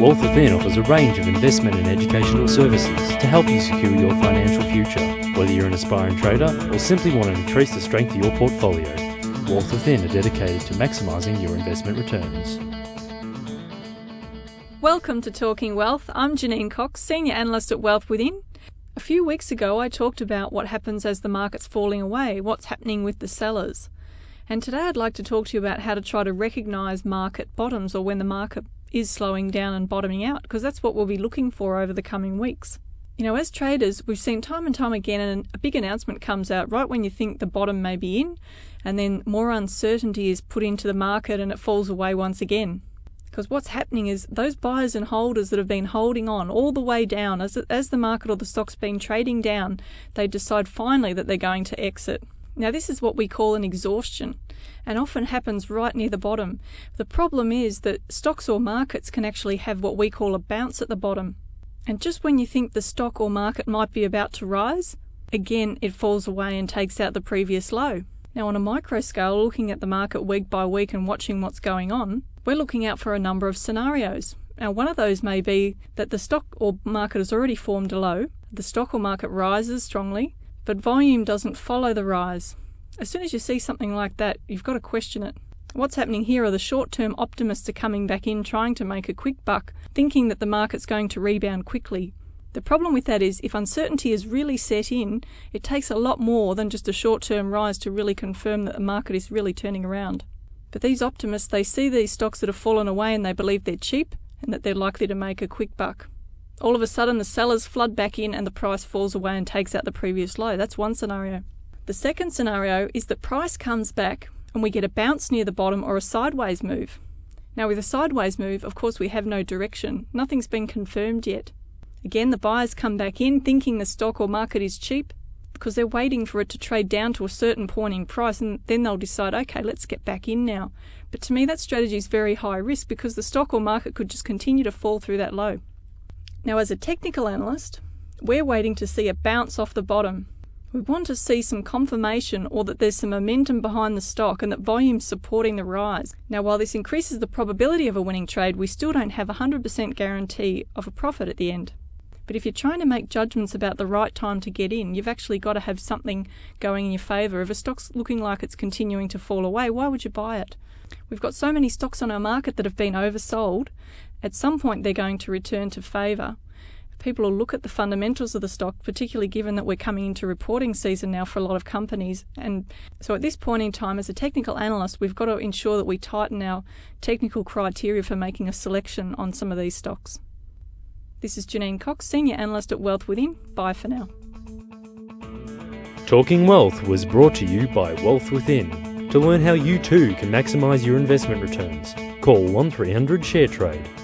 Wealth Within offers a range of investment and educational services to help you secure your financial future. Whether you're an aspiring trader or simply want to increase the strength of your portfolio, Wealth Within are dedicated to maximising your investment returns. Welcome to Talking Wealth. I'm Janine Cox, Senior Analyst at Wealth Within. A few weeks ago, I talked about what happens as the market's falling away, what's happening with the sellers. And today I'd like to talk to you about how to try to recognise market bottoms or when the market is slowing down and bottoming out, because that's what we'll be looking for over the coming weeks. You know, as traders, we've seen time and time again, and a big announcement comes out right when you think the bottom may be in, and then more uncertainty is put into the market and it falls away once again. Because what's happening is those buyers and holders that have been holding on all the way down, as, as the market or the stock's been trading down, they decide finally that they're going to exit. Now, this is what we call an exhaustion and often happens right near the bottom. The problem is that stocks or markets can actually have what we call a bounce at the bottom. And just when you think the stock or market might be about to rise, again it falls away and takes out the previous low. Now, on a micro scale, looking at the market week by week and watching what's going on, we're looking out for a number of scenarios. Now, one of those may be that the stock or market has already formed a low, the stock or market rises strongly, but volume doesn't follow the rise. As soon as you see something like that, you've got to question it. What's happening here are the short term optimists are coming back in trying to make a quick buck, thinking that the market's going to rebound quickly. The problem with that is if uncertainty is really set in, it takes a lot more than just a short term rise to really confirm that the market is really turning around. But these optimists, they see these stocks that have fallen away and they believe they're cheap and that they're likely to make a quick buck. All of a sudden, the sellers flood back in and the price falls away and takes out the previous low. That's one scenario. The second scenario is that price comes back and we get a bounce near the bottom or a sideways move. Now, with a sideways move, of course, we have no direction. Nothing's been confirmed yet. Again, the buyers come back in thinking the stock or market is cheap because they're waiting for it to trade down to a certain point in price and then they'll decide, okay, let's get back in now. But to me, that strategy is very high risk because the stock or market could just continue to fall through that low. Now, as a technical analyst, we're waiting to see a bounce off the bottom we want to see some confirmation or that there's some momentum behind the stock and that volume's supporting the rise. Now, while this increases the probability of a winning trade, we still don't have a 100% guarantee of a profit at the end. But if you're trying to make judgments about the right time to get in, you've actually got to have something going in your favour. If a stock's looking like it's continuing to fall away, why would you buy it? We've got so many stocks on our market that have been oversold. At some point, they're going to return to favour people will look at the fundamentals of the stock, particularly given that we're coming into reporting season now for a lot of companies. And so at this point in time, as a technical analyst, we've got to ensure that we tighten our technical criteria for making a selection on some of these stocks. This is Janine Cox, Senior Analyst at Wealth Within. Bye for now. Talking Wealth was brought to you by Wealth Within. To learn how you too can maximise your investment returns, call 1300 ShareTrade